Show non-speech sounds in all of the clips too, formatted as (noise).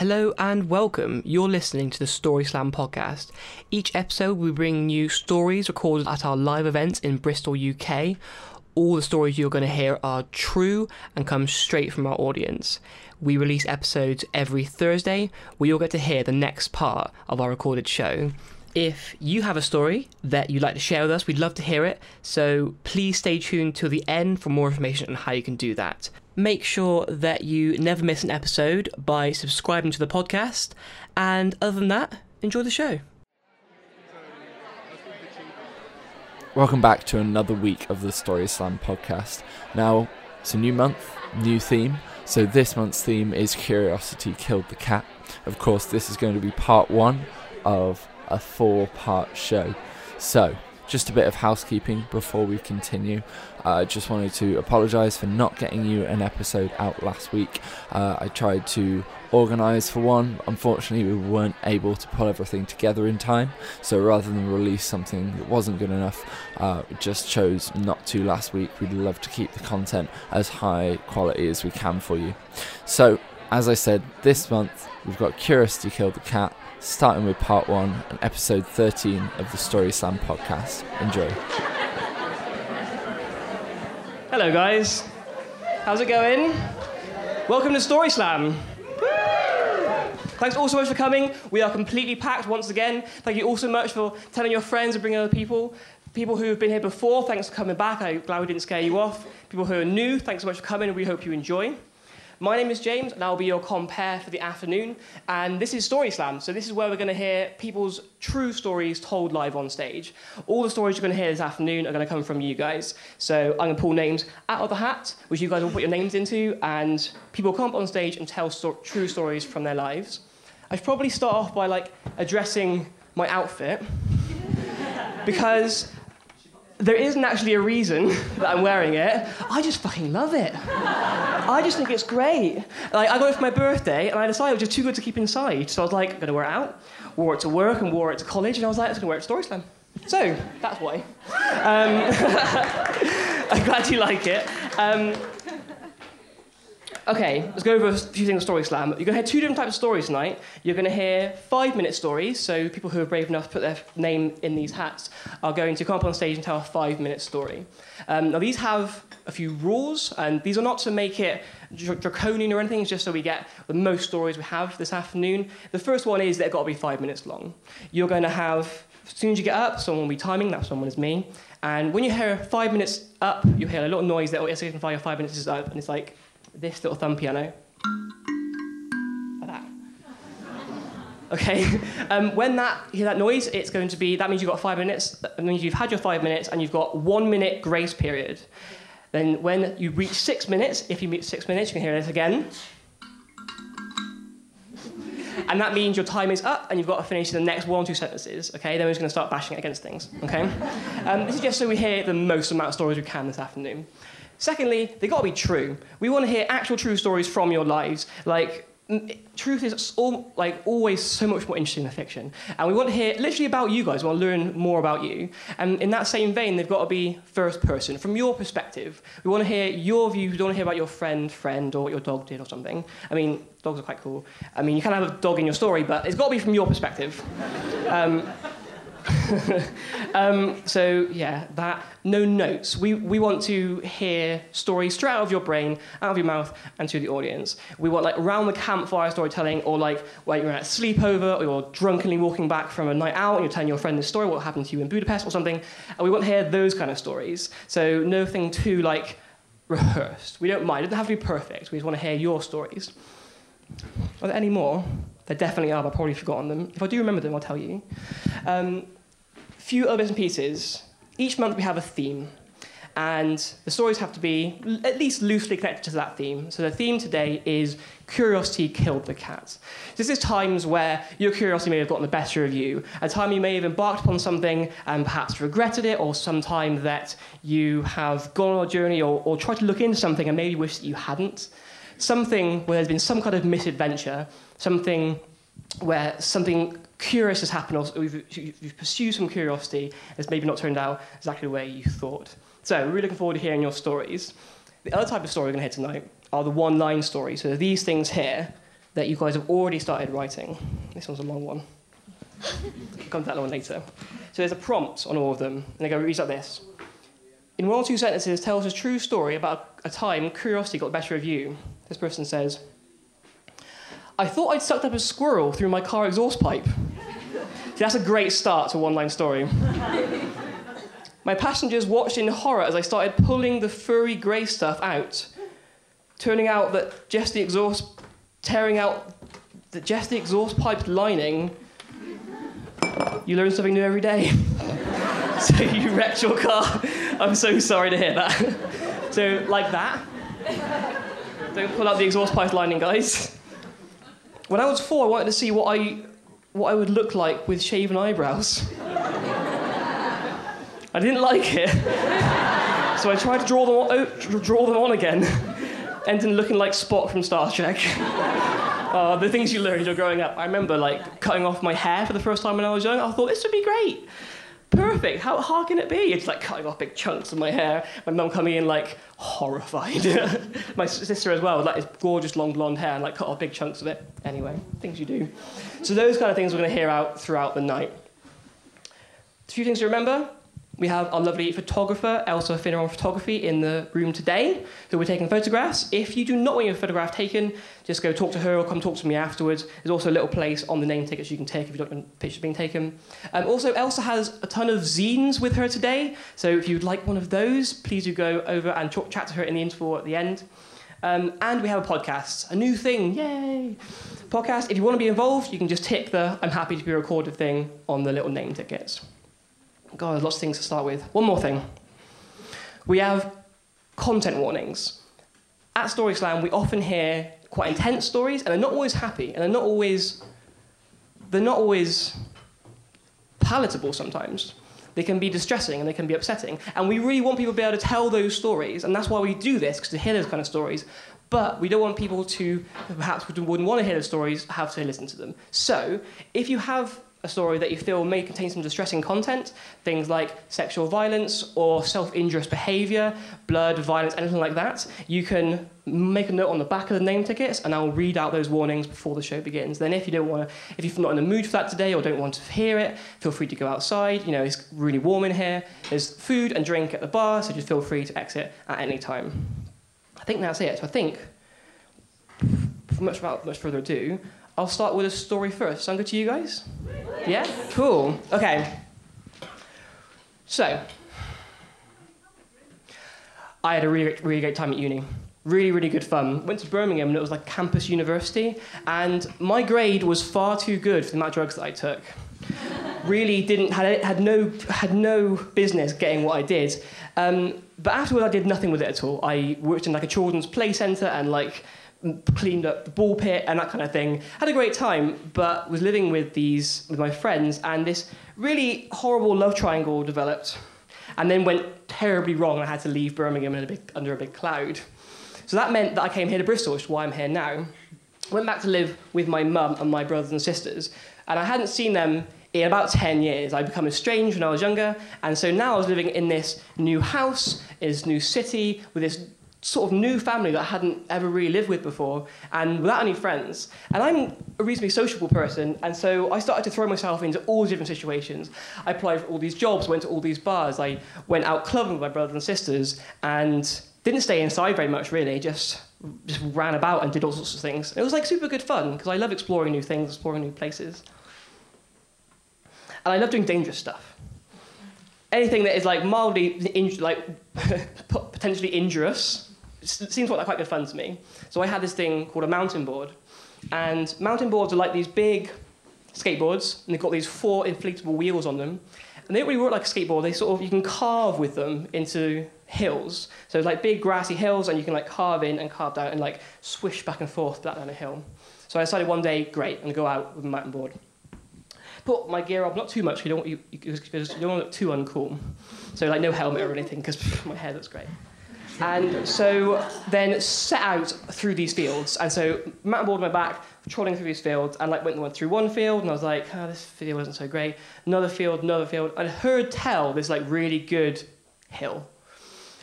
Hello and welcome. You're listening to the Story Slam podcast. Each episode, we bring you stories recorded at our live events in Bristol, UK. All the stories you're going to hear are true and come straight from our audience. We release episodes every Thursday where you'll get to hear the next part of our recorded show. If you have a story that you'd like to share with us, we'd love to hear it. So please stay tuned till the end for more information on how you can do that. Make sure that you never miss an episode by subscribing to the podcast. And other than that, enjoy the show. Welcome back to another week of the Story Slam podcast. Now, it's a new month, new theme. So, this month's theme is Curiosity Killed the Cat. Of course, this is going to be part one of a four part show. So, just a bit of housekeeping before we continue. I uh, just wanted to apologise for not getting you an episode out last week. Uh, I tried to organise for one. Unfortunately, we weren't able to pull everything together in time. So rather than release something that wasn't good enough, uh, we just chose not to last week. We'd love to keep the content as high quality as we can for you. So, as I said, this month we've got Curiosity Killed the Cat starting with part one and episode 13 of the Story Slam podcast. Enjoy. Hello, guys. How's it going? Welcome to Story Slam. Thanks all so much for coming. We are completely packed once again. Thank you all so much for telling your friends and bringing other people. People who have been here before, thanks for coming back. I'm glad we didn't scare you off. People who are new, thanks so much for coming. We hope you enjoy. My name is James, and I'll be your compare for the afternoon. And this is Story Slam. So this is where we're going to hear people's true stories told live on stage. All the stories you're going to hear this afternoon are going to come from you guys. So I'm going to pull names out of the hat, which you guys will put your names into, and people come up on stage and tell true stories from their lives. I should probably start off by like addressing my outfit (laughs) because there isn't actually a reason (laughs) that I'm wearing it. I just fucking love it. I just think it's great. Like, I got it for my birthday, and I decided it was just too good to keep inside. So I was like, I'm gonna wear it out. Wore it to work and wore it to college, and I was like, I'm gonna wear it to Story Slam. So that's why. Um, (laughs) I'm glad you like it. Um, Okay, let's go over a few things of Story Slam. You're going to hear two different types of stories tonight. You're going to hear five minute stories, so people who are brave enough to put their name in these hats are going to come up on stage and tell a five minute story. Um, now, these have a few rules, and these are not to make it draconian or anything, it's just so we get the most stories we have this afternoon. The first one is they've got to be five minutes long. You're going to have, as soon as you get up, someone will be timing, that someone is me. And when you hear five minutes up, you hear a little noise that, oh, yes, five minutes is up, and it's like, this little thumb piano. Like that. Okay, (laughs) um, when that hear that noise, it's going to be that means you've got five minutes. That means you've had your five minutes and you've got one minute grace period. Then when you reach six minutes, if you reach six minutes, you can hear this again. And that means your time is up and you've got to finish the next one or two sentences, okay? Then we're just going to start bashing it against things, okay? Um, this is just so we hear the most amount of stories we can this afternoon. Secondly, they've got to be true. We want to hear actual true stories from your lives. Like, truth is all, like always so much more interesting than fiction. And we want to hear literally about you guys. We want to learn more about you. And in that same vein, they've got to be first person, from your perspective. We want to hear your views. We don't want to hear about your friend, friend, or what your dog did or something. I mean, dogs are quite cool. I mean, you can have a dog in your story, but it's got to be from your perspective. (laughs) Um, (laughs) um, so yeah, that no notes. We we want to hear stories straight out of your brain, out of your mouth, and to the audience. We want like around the campfire storytelling, or like when you're at a sleepover, or you're drunkenly walking back from a night out, and you're telling your friend this story, what happened to you in Budapest or something. And we want to hear those kind of stories. So nothing too like rehearsed. We don't mind. It doesn't have to be perfect. We just want to hear your stories. Are there any more? There definitely are, but I've probably forgotten them. If I do remember them, I'll tell you. Um, few other bits and pieces. Each month we have a theme, and the stories have to be at least loosely connected to that theme. So the theme today is Curiosity Killed the Cat. This is times where your curiosity may have gotten the better of you, a time you may have embarked upon something and perhaps regretted it, or some time that you have gone on a journey or, or tried to look into something and maybe wish that you hadn't. Something where there's been some kind of misadventure, something where something curious has happened, or you've, you've pursued some curiosity, it's maybe not turned out exactly the way you thought. So, we're really looking forward to hearing your stories. The other type of story we're going to hear tonight are the one line stories. So, these things here, that you guys have already started writing. This one's a long one. I'll come to that one later. So there's a prompt on all of them, and they go reads like this. In one or two sentences, tell us a true story about a time curiosity got the better of you. This person says, I thought I'd sucked up a squirrel through my car exhaust pipe. (laughs) See, that's a great start to a one line story. (laughs) my passengers watched in horror as I started pulling the furry grey stuff out, turning out that just the exhaust, tearing out the, just the exhaust pipe lining. You learn something new every day. (laughs) so you wrecked your car. I'm so sorry to hear that. so, like that. Don't pull out the exhaust pipe lining, guys. When I was four, I wanted to see what I, what I would look like with shaven eyebrows. I didn't like it. so I tried to draw them on, draw them on again, ending looking like Spock from Star Trek. Uh, the things you learn as you're growing up. I remember like cutting off my hair for the first time when I was young. I thought this would be great perfect. How hard can it be? It's like cutting off big chunks of my hair. My mum coming in like horrified. (laughs) my sister as well, with, like this gorgeous long blonde hair and like cut off big chunks of it. Anyway, things you do. So those kind of things we're going to hear out throughout the night. A few things to remember we have our lovely photographer, Elsa Finneron Photography, in the room today, who we're taking photographs. If you do not want your photograph taken, just go talk to her or come talk to me afterwards. There's also a little place on the name tickets you can take if you don't want pictures being taken. Um, also, Elsa has a ton of zines with her today, so if you'd like one of those, please do go over and talk, chat to her in the interval at the end. Um, and we have a podcast, a new thing, yay! Podcast, if you want to be involved, you can just tick the I'm happy to be recorded thing on the little name tickets. God, lots of things to start with. One more thing. We have content warnings. At Story Slam, we often hear quite intense stories, and they're not always happy, and they're not always they're not always palatable sometimes. They can be distressing and they can be upsetting. And we really want people to be able to tell those stories, and that's why we do this, because to hear those kind of stories. But we don't want people to, perhaps wouldn't want to hear those stories, have to listen to them. So, if you have a story that you feel may contain some distressing content, things like sexual violence or self injurious behaviour, blood, violence, anything like that, you can make a note on the back of the name tickets and I'll read out those warnings before the show begins. Then, if you don't want to, if you're not in the mood for that today or don't want to hear it, feel free to go outside. You know, it's really warm in here. There's food and drink at the bar, so just feel free to exit at any time. I think that's it. So, I think, much, without much further ado, I'll start with a story first. Sound good to you guys? Yeah? Cool. Okay. So, I had a really, really great time at uni. Really, really good fun. Went to Birmingham and it was like campus university, and my grade was far too good for the amount of drugs that I took. really didn't had had no had no business getting what I did. Um, but afterwards, I did nothing with it at all. I worked in like a children's play centre and like cleaned up the ball pit and that kind of thing. Had a great time, but was living with these with my friends, and this really horrible love triangle developed, and then went terribly wrong. And I had to leave Birmingham a big, under a big cloud. So that meant that I came here to Bristol, which is why I'm here now. Went back to live with my mum and my brothers and sisters, and I hadn't seen them in about 10 years. I'd become estranged when I was younger, and so now I was living in this new house, in this new city, with this sort of new family that I hadn't ever really lived with before and without any friends. And I'm a reasonably sociable person, and so I started to throw myself into all different situations. I applied for all these jobs, went to all these bars, I went out clubbing with my brothers and sisters, and didn't stay inside very much really, just just ran about and did all sorts of things. It was like super good fun because I love exploring new things, exploring new places. And I love doing dangerous stuff. Anything that is like mildly, like (laughs) potentially injurious, seems like quite good fun to me. So I had this thing called a mountain board. And mountain boards are like these big skateboards, and they've got these four inflatable wheels on them. And they don't really work like a skateboard. They sort of, you can carve with them into hills. So it's like big grassy hills, and you can like carve in and carve down and like swish back and forth down a hill. So I decided one day, great, I'm gonna go out with a mountain board. Put my gear up, not too much, you don't want, you, you, you don't want to look too uncool. So like no helmet or anything, because (laughs) my hair looks great. And so then set out through these fields. And so mountain board my back, trolling through these fields, and like went through one field, and I was like, oh, this video wasn't so great. Another field, another field, and heard tell this like really good hill.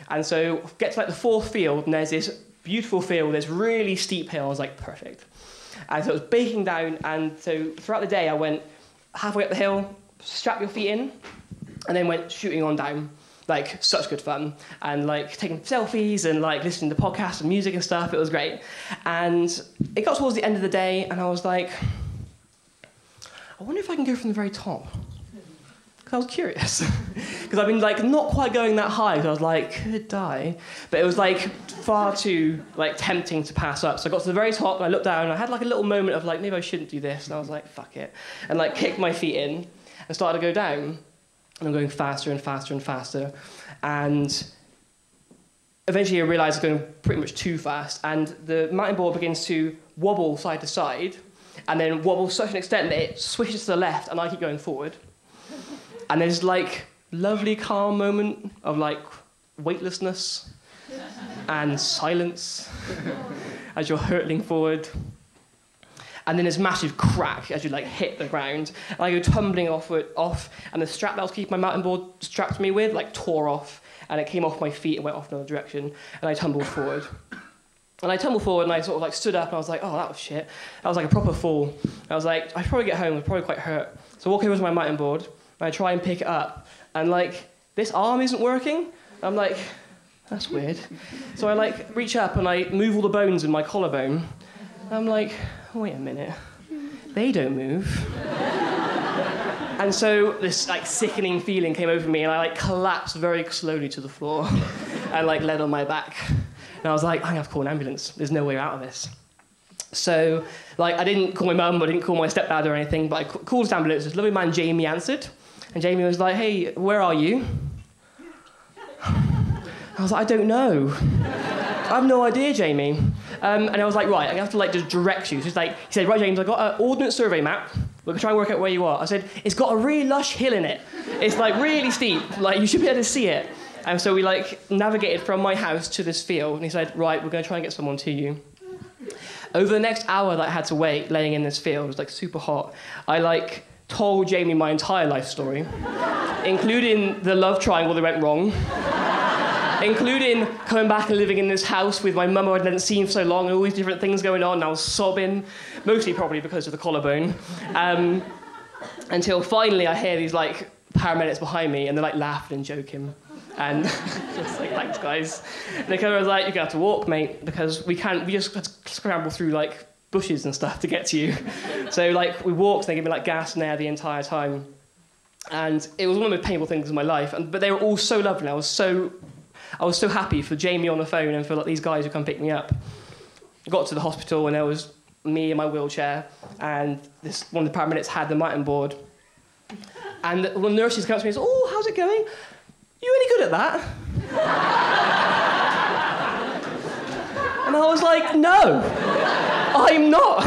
And so get to like the fourth field, and there's this beautiful field, this really steep hill. I was like, perfect. And so it was baking down, and so throughout the day, I went halfway up the hill, strap your feet in, and then went shooting on down. Like such good fun, and like taking selfies and like listening to podcasts and music and stuff. It was great, and it got towards the end of the day, and I was like, I wonder if I can go from the very top. Because I was curious. (laughs) Because I've been like not quite going that high. Because I was like, could die, but it was like far too like tempting to pass up. So I got to the very top, and I looked down, and I had like a little moment of like maybe I shouldn't do this, and I was like, fuck it, and like kicked my feet in and started to go down. And I'm going faster and faster and faster, and eventually I realize I was going pretty much too fast, and the mountain board begins to wobble side to side, and then wobble such an extent that it swishes to the left, and I keep going forward. And there's like lovely calm moment of like weightlessness and silence as you're hurtling forward. And then this massive crack as you like hit the ground, and I go tumbling off, off, and the strap that I was keeping my mountain board strapped me with like tore off, and it came off my feet and went off in another direction, and I tumbled forward. And I tumbled forward and I sort of like stood up and I was like, oh, that was shit. That was like a proper fall. I was like, I should probably get home. I'm probably quite hurt. So I walk over to my mountain board and I try and pick it up. And like, this arm isn't working. I'm like, that's weird. So I like reach up and I move all the bones in my collarbone. I'm like, wait a minute. They don't move. and so this like sickening feeling came over me and I like collapsed very slowly to the floor and like led on my back. And I was like, gonna have to call an ambulance. There's no way out of this. So, like, I didn't call my mum, I didn't call my stepdad or anything, but I called this ambulance. This lovely man, Jamie, answered. And Jamie was like, hey, where are you? I was like, I don't know. I have no idea, Jamie. Um, and I was like, right, I have to like just direct you. So he's like, he said, right, James, I got an ordnance survey map. We're gonna try and work out where you are. I said, it's got a really lush hill in it. It's like really steep. Like you should be able to see it. And so we like navigated from my house to this field. And he said, right, we're gonna try and get someone to you. Over the next hour that I had to wait, laying in this field, it was like super hot. I like told Jamie my entire life story, including the love triangle that went wrong including coming back and living in this house with my mum who I hadn't seen for so long, and all these different things going on. And I was sobbing, mostly probably because of the collarbone. Um, until finally I hear these like paramedics behind me, and they're like laughing and joking. And (laughs) just like, thanks, guys. And they kind was like, you're gonna have to walk, mate, because we can't, we just have to scramble through like bushes and stuff to get to you. so like we walked, and they gave me like gas and air the entire time. And it was one of the most painful things in my life. And, but they were all so lovely. I was so I was so happy for Jamie on the phone and for like, these guys who come pick me up. Got to the hospital and there was me in my wheelchair and this one of the paramedics had the mountain board. And of the nurses comes to me and says, "Oh, how's it going? You any good at that?" (laughs) and I was like, "No, I'm not."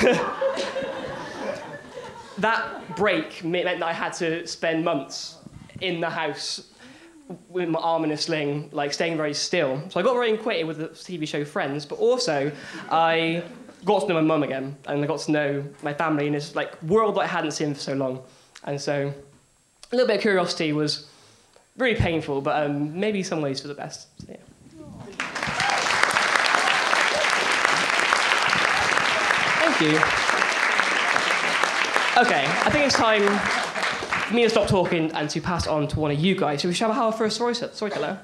(laughs) that break meant that I had to spend months in the house with my arm in a sling, like staying very still. So I got very acquainted with the TV show Friends, but also I got to know my mum again, and I got to know my family in this like world that I hadn't seen for so long. And so a little bit of curiosity was really painful, but um, maybe some ways for the best. So, yeah. Thank you. Okay, I think it's time for me to stop talking and to pass on to one of you guys. So we shall have our first story storyteller.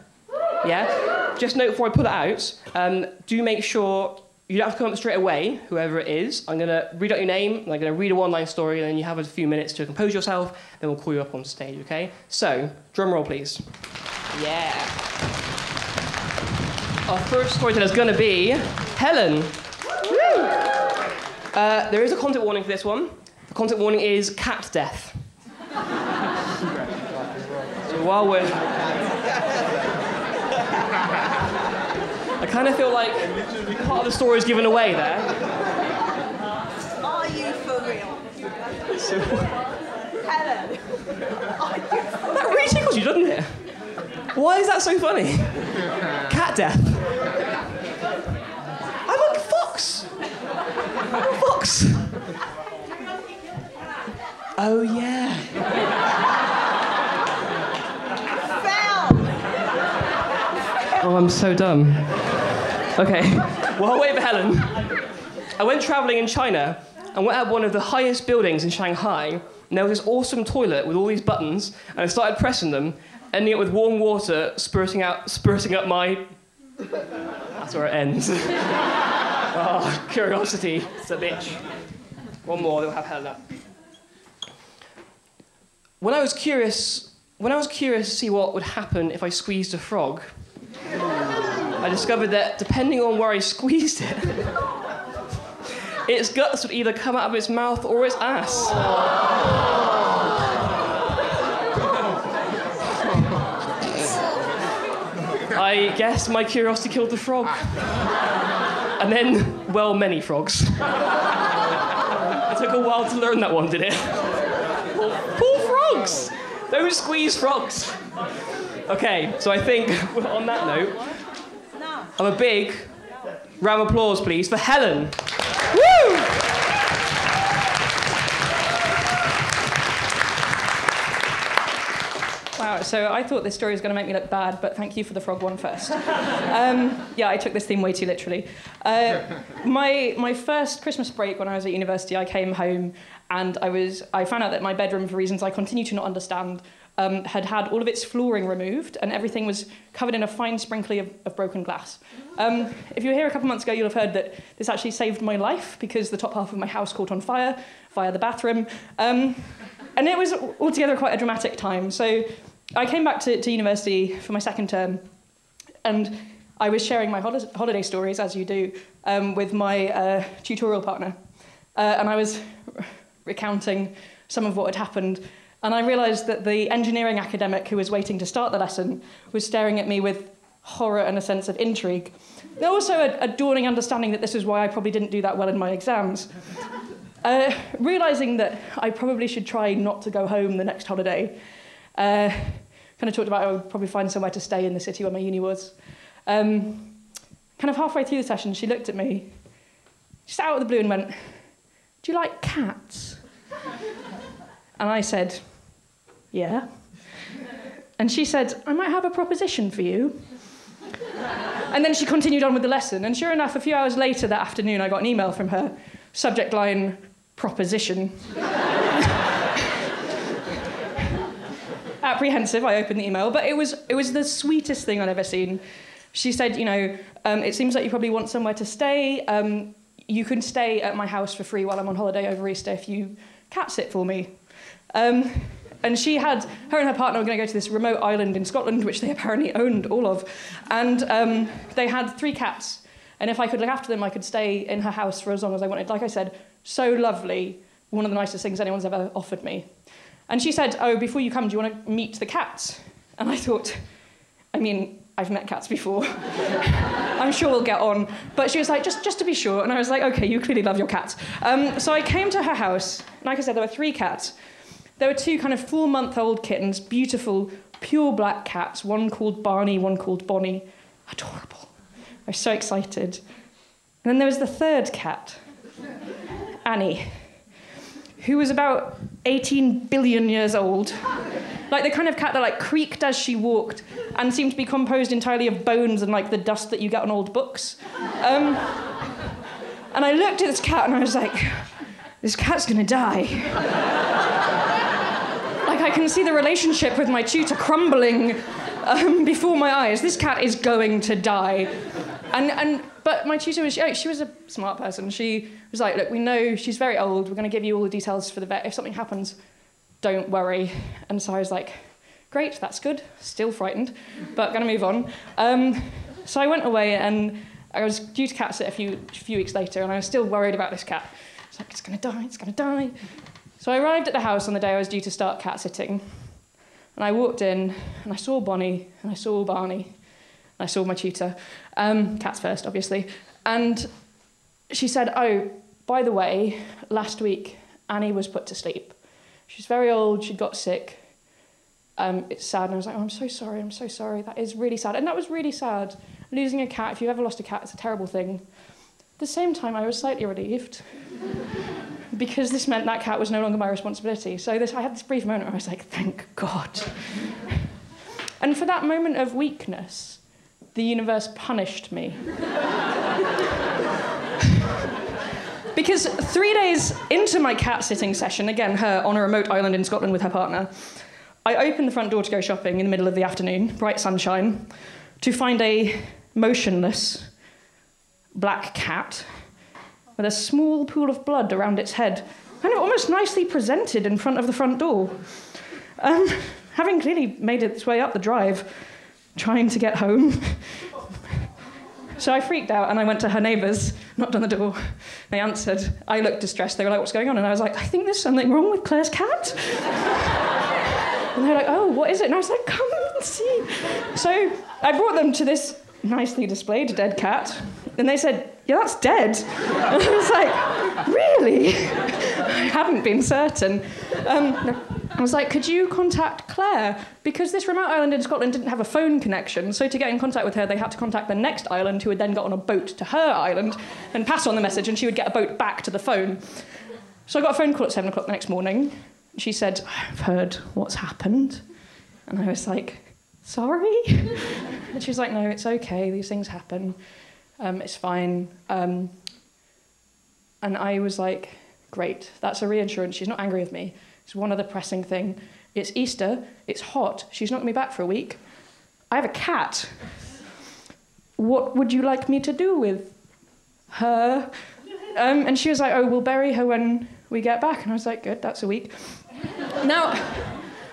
Yeah? Just note before I put it out, um, do make sure you don't have to come up straight away, whoever it is. I'm going to read out your name, and I'm going to read a one line story, and then you have a few minutes to compose yourself, then we'll call you up on stage, okay? So, drum roll, please. Yeah. Our first storyteller is going to be Helen. Uh, there is a content warning for this one. The content warning is cat death. So while we're. I kind of feel like part of the story is given away there. Are you for real? So, Helen, are you that really tickles you, doesn't it? Why is that so funny? Cat death. I'm a fox. I'm a fox. Oh yeah. I'm so dumb. Okay. I wait for Helen, I went traveling in China and went up one of the highest buildings in Shanghai. And there was this awesome toilet with all these buttons, and I started pressing them, ending up with warm water spurting out, spurting up my. That's where it ends. oh, (laughs) curiosity, it's a bitch. One more, they'll have Helen up. When I was curious, when I was curious to see what would happen if I squeezed a frog, I discovered that depending on where I squeezed it, its guts would either come out of its mouth or its ass. I guess my curiosity killed the frog. And then, well, many frogs. it took a while to learn that one, did it? Poor frogs! Those squeeze frogs. Okay, so I think (laughs) on that note, I'm a big round of applause, please, for Helen. Woo! Wow, so I thought this story was going to make me look bad, but thank you for the frog one first. um, yeah, I took this theme way too literally. Uh, my, my first Christmas break when I was at university, I came home and I, was, I found out that my bedroom, for reasons I continue to not understand, um, had had all of its flooring removed and everything was covered in a fine sprinkling of, of broken glass. Um, if you were here a couple months ago, you'll have heard that this actually saved my life because the top half of my house caught on fire via the bathroom. Um, and it was altogether quite a dramatic time. So I came back to, to university for my second term and I was sharing my hol- holiday stories, as you do, um, with my uh, tutorial partner. Uh, and I was recounting some of what had happened. And I realised that the engineering academic who was waiting to start the lesson was staring at me with horror and a sense of intrigue. There was also a, a dawning understanding that this was why I probably didn't do that well in my exams. Uh, realising that I probably should try not to go home the next holiday, uh, kind of talked about I would probably find somewhere to stay in the city where my uni was. Um, kind of halfway through the session, she looked at me, just out of the blue, and went, Do you like cats? And I said, Yeah. And she said, I might have a proposition for you. And then she continued on with the lesson. And sure enough, a few hours later that afternoon, I got an email from her, subject line, proposition. (laughs) Apprehensive, I opened the email, but it was, it was the sweetest thing I'd ever seen. She said, you know, um, it seems like you probably want somewhere to stay. Um, you can stay at my house for free while I'm on holiday over Easter if you cat sit for me. Um, and she had, her and her partner were going to go to this remote island in Scotland, which they apparently owned all of. And um, they had three cats. And if I could look after them, I could stay in her house for as long as I wanted. Like I said, so lovely. One of the nicest things anyone's ever offered me. And she said, Oh, before you come, do you want to meet the cats? And I thought, I mean, I've met cats before. (laughs) I'm sure we'll get on. But she was like, just, just to be sure. And I was like, okay, you clearly love your cats. Um, so I came to her house. And like I said, there were three cats. There were two kind of four month old kittens, beautiful, pure black cats, one called Barney, one called Bonnie. Adorable. I was so excited. And then there was the third cat, Annie, who was about 18 billion years old. Like the kind of cat that like creaked as she walked and seemed to be composed entirely of bones and like the dust that you get on old books. Um, and I looked at this cat and I was like, this cat's gonna die. I can see the relationship with my tutor crumbling um, before my eyes. This cat is going to die. And, and but my tutor was oh, she was a smart person. She was like, look, we know she's very old. We're going to give you all the details for the vet. If something happens, don't worry. And so I was like, great, that's good. Still frightened, but going to move on. Um, so I went away and I was due to cat sit a few, few weeks later, and I was still worried about this cat. It's like, it's going to die, it's going to die. So I arrived at the house on the day I was due to start cat sitting. And I walked in and I saw Bonnie and I saw Barney and I saw my tutor, um, cats first, obviously. And she said, Oh, by the way, last week Annie was put to sleep. She's very old, she got sick. Um, it's sad. And I was like, oh, I'm so sorry, I'm so sorry. That is really sad. And that was really sad. Losing a cat, if you've ever lost a cat, it's a terrible thing. At the same time, I was slightly relieved because this meant that cat was no longer my responsibility. So this, I had this brief moment where I was like, thank God. (laughs) and for that moment of weakness, the universe punished me. (laughs) because three days into my cat sitting session, again, her on a remote island in Scotland with her partner, I opened the front door to go shopping in the middle of the afternoon, bright sunshine, to find a motionless black cat with a small pool of blood around its head, kind of almost nicely presented in front of the front door. Um, (laughs) having clearly made its way up the drive, trying to get home. (laughs) So I freaked out and I went to her neighbours, knocked on the door. They answered. I looked distressed. They were like, What's going on? And I was like, I think there's something wrong with Claire's cat. (laughs) and they were like, Oh, what is it? And I was like, Come and see. So I brought them to this nicely displayed dead cat. And they said, Yeah, that's dead. And (laughs) I was like, Really? (laughs) I hadn't been certain. Um, I was like, could you contact Claire? Because this remote island in Scotland didn't have a phone connection, so to get in contact with her, they had to contact the next island, who would then get on a boat to her island and pass on the message, and she would get a boat back to the phone. So I got a phone call at seven o'clock the next morning. She said, I've heard what's happened. And I was like, sorry? (laughs) and she was like, no, it's okay, these things happen. Um, it's fine. Um, and I was like, great, that's a reassurance. She's not angry with me. It's one other pressing thing. It's Easter, it's hot, she's not going to be back for a week. I have a cat. What would you like me to do with her? Um, and she was like, Oh, we'll bury her when we get back. And I was like, Good, that's a week. now,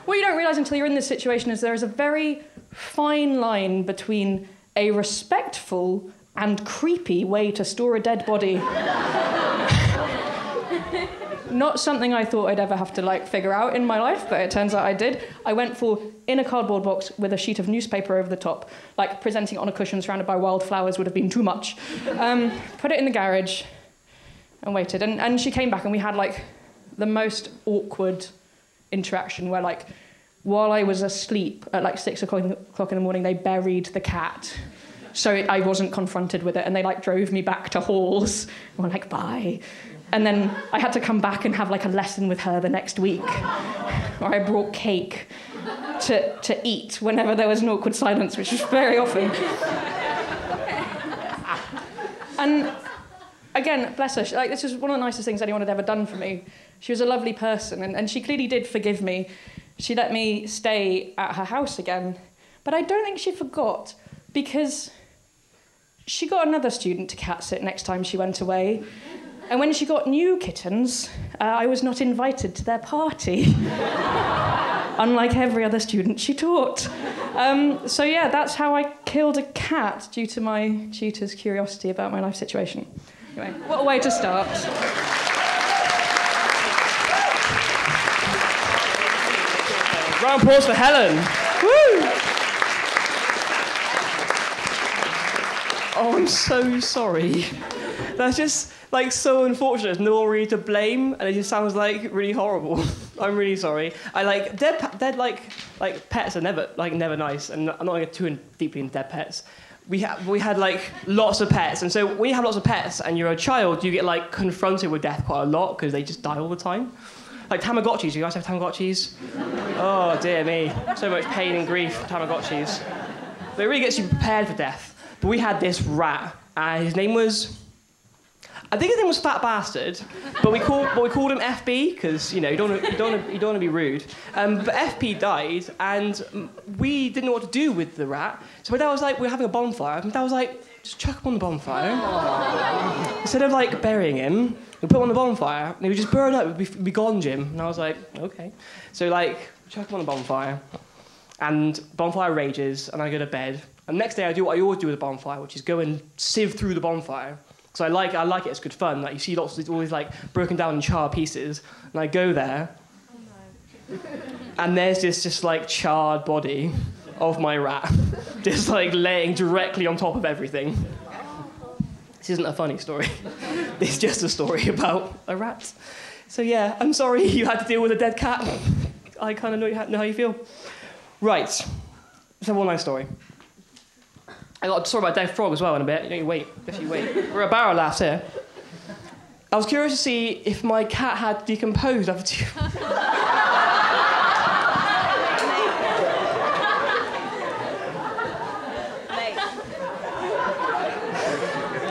what you don't realize until you're in this situation is there is a very fine line between a respectful and creepy way to store a dead body not something I thought I'd ever have to like figure out in my life, but it turns out I did. I went for in a cardboard box with a sheet of newspaper over the top. Like presenting it on a cushion surrounded by wildflowers would have been too much. Um, put it in the garage and waited. And, and she came back and we had like the most awkward interaction where like while I was asleep at like six o'clock in the morning, they buried the cat. So it, I wasn't confronted with it, and they like drove me back to halls. And were like, bye. And then I had to come back and have like a lesson with her the next week, where I brought cake to, to eat whenever there was an awkward silence, which was very often. and again, bless her, she, like, this was one of the nicest things anyone had ever done for me. She was a lovely person, and, and she clearly did forgive me. She let me stay at her house again. But I don't think she forgot, because she got another student to cat sit next time she went away. And when she got new kittens, uh, I was not invited to their party, (laughs) unlike every other student she taught. Um, so, yeah, that's how I killed a cat due to my tutor's curiosity about my life situation. Anyway, what a way to start. Round applause for Helen. Woo! Oh, I'm so sorry. That's just like so unfortunate. No one really to blame, and it just sounds like really horrible. (laughs) I'm really sorry. I like dead. Dead like like pets are never like never nice, and I'm not to get too in, deeply into dead pets. We had we had like lots of pets, and so when you have lots of pets and you're a child, you get like confronted with death quite a lot because they just die all the time. Like Tamagotchis. You guys have Tamagotchis? Oh dear me, so much pain and grief. Tamagotchis. But it really gets you prepared for death. But we had this rat, and his name was I think his name was Fat Bastard, but we called, but we called him FB because you know you don't wanna, you don't wanna, you don't want to be rude. Um, but FB died, and we didn't know what to do with the rat. So my dad was like, "We're having a bonfire." My dad was like, "Just chuck him on the bonfire." Instead of like burying him, we put him on the bonfire, and he would just burn up. It'd be, be gone, Jim. And I was like, "Okay." So like, chuck him on the bonfire, and bonfire rages, and I go to bed. And next day I do what I always do with a bonfire, which is go and sieve through the bonfire. So I like, I like it, it's good fun. Like you see lots of all these like broken down charred pieces, and I go there, and there's this just like charred body of my rat, (laughs) just like laying directly on top of everything. This isn't a funny story. (laughs) it's just a story about a rat. So yeah, I'm sorry (laughs) you had to deal with a dead cat. I kind of know, know how you feel. Right. So one nice story. I got a story about dead frog as well in a bit. You know, you wait. If you wait. We're a barrel laughs here. I was curious to see if my cat had decomposed after two.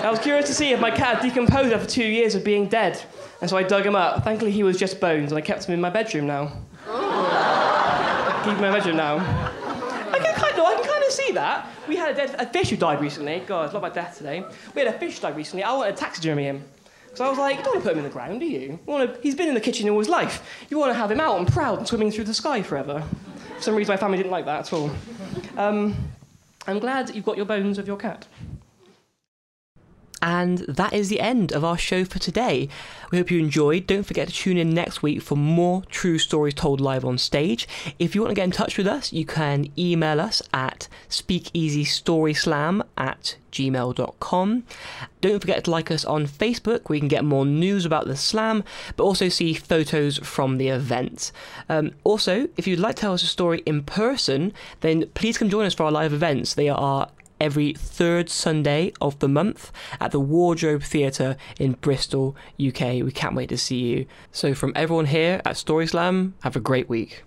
I was curious to see if my cat had decomposed after two years of being dead. And so I dug him up. Thankfully, he was just bones, and I kept him in my bedroom now. Oh. Keep him in my bedroom now. I can kind of, I can kind of see that. We had a, dead, a fish who died recently. God, it's not about death today. We had a fish die recently. I wanted to taxidermy him. So I was like, you don't want to put him in the ground, do you? you to, he's been in the kitchen all his life. You want to have him out and proud and swimming through the sky forever. For some reason, my family didn't like that at all. Um, I'm glad you've got your bones of your cat. And that is the end of our show for today. We hope you enjoyed. Don't forget to tune in next week for more true stories told live on stage. If you want to get in touch with us, you can email us at speakeasystoryslam at gmail.com. Don't forget to like us on Facebook where you can get more news about the slam, but also see photos from the event. Um, also, if you'd like to tell us a story in person, then please come join us for our live events. They are every third Sunday of the month at the Wardrobe Theatre in Bristol, UK. We can't wait to see you. So, from everyone here at Story Slam, have a great week.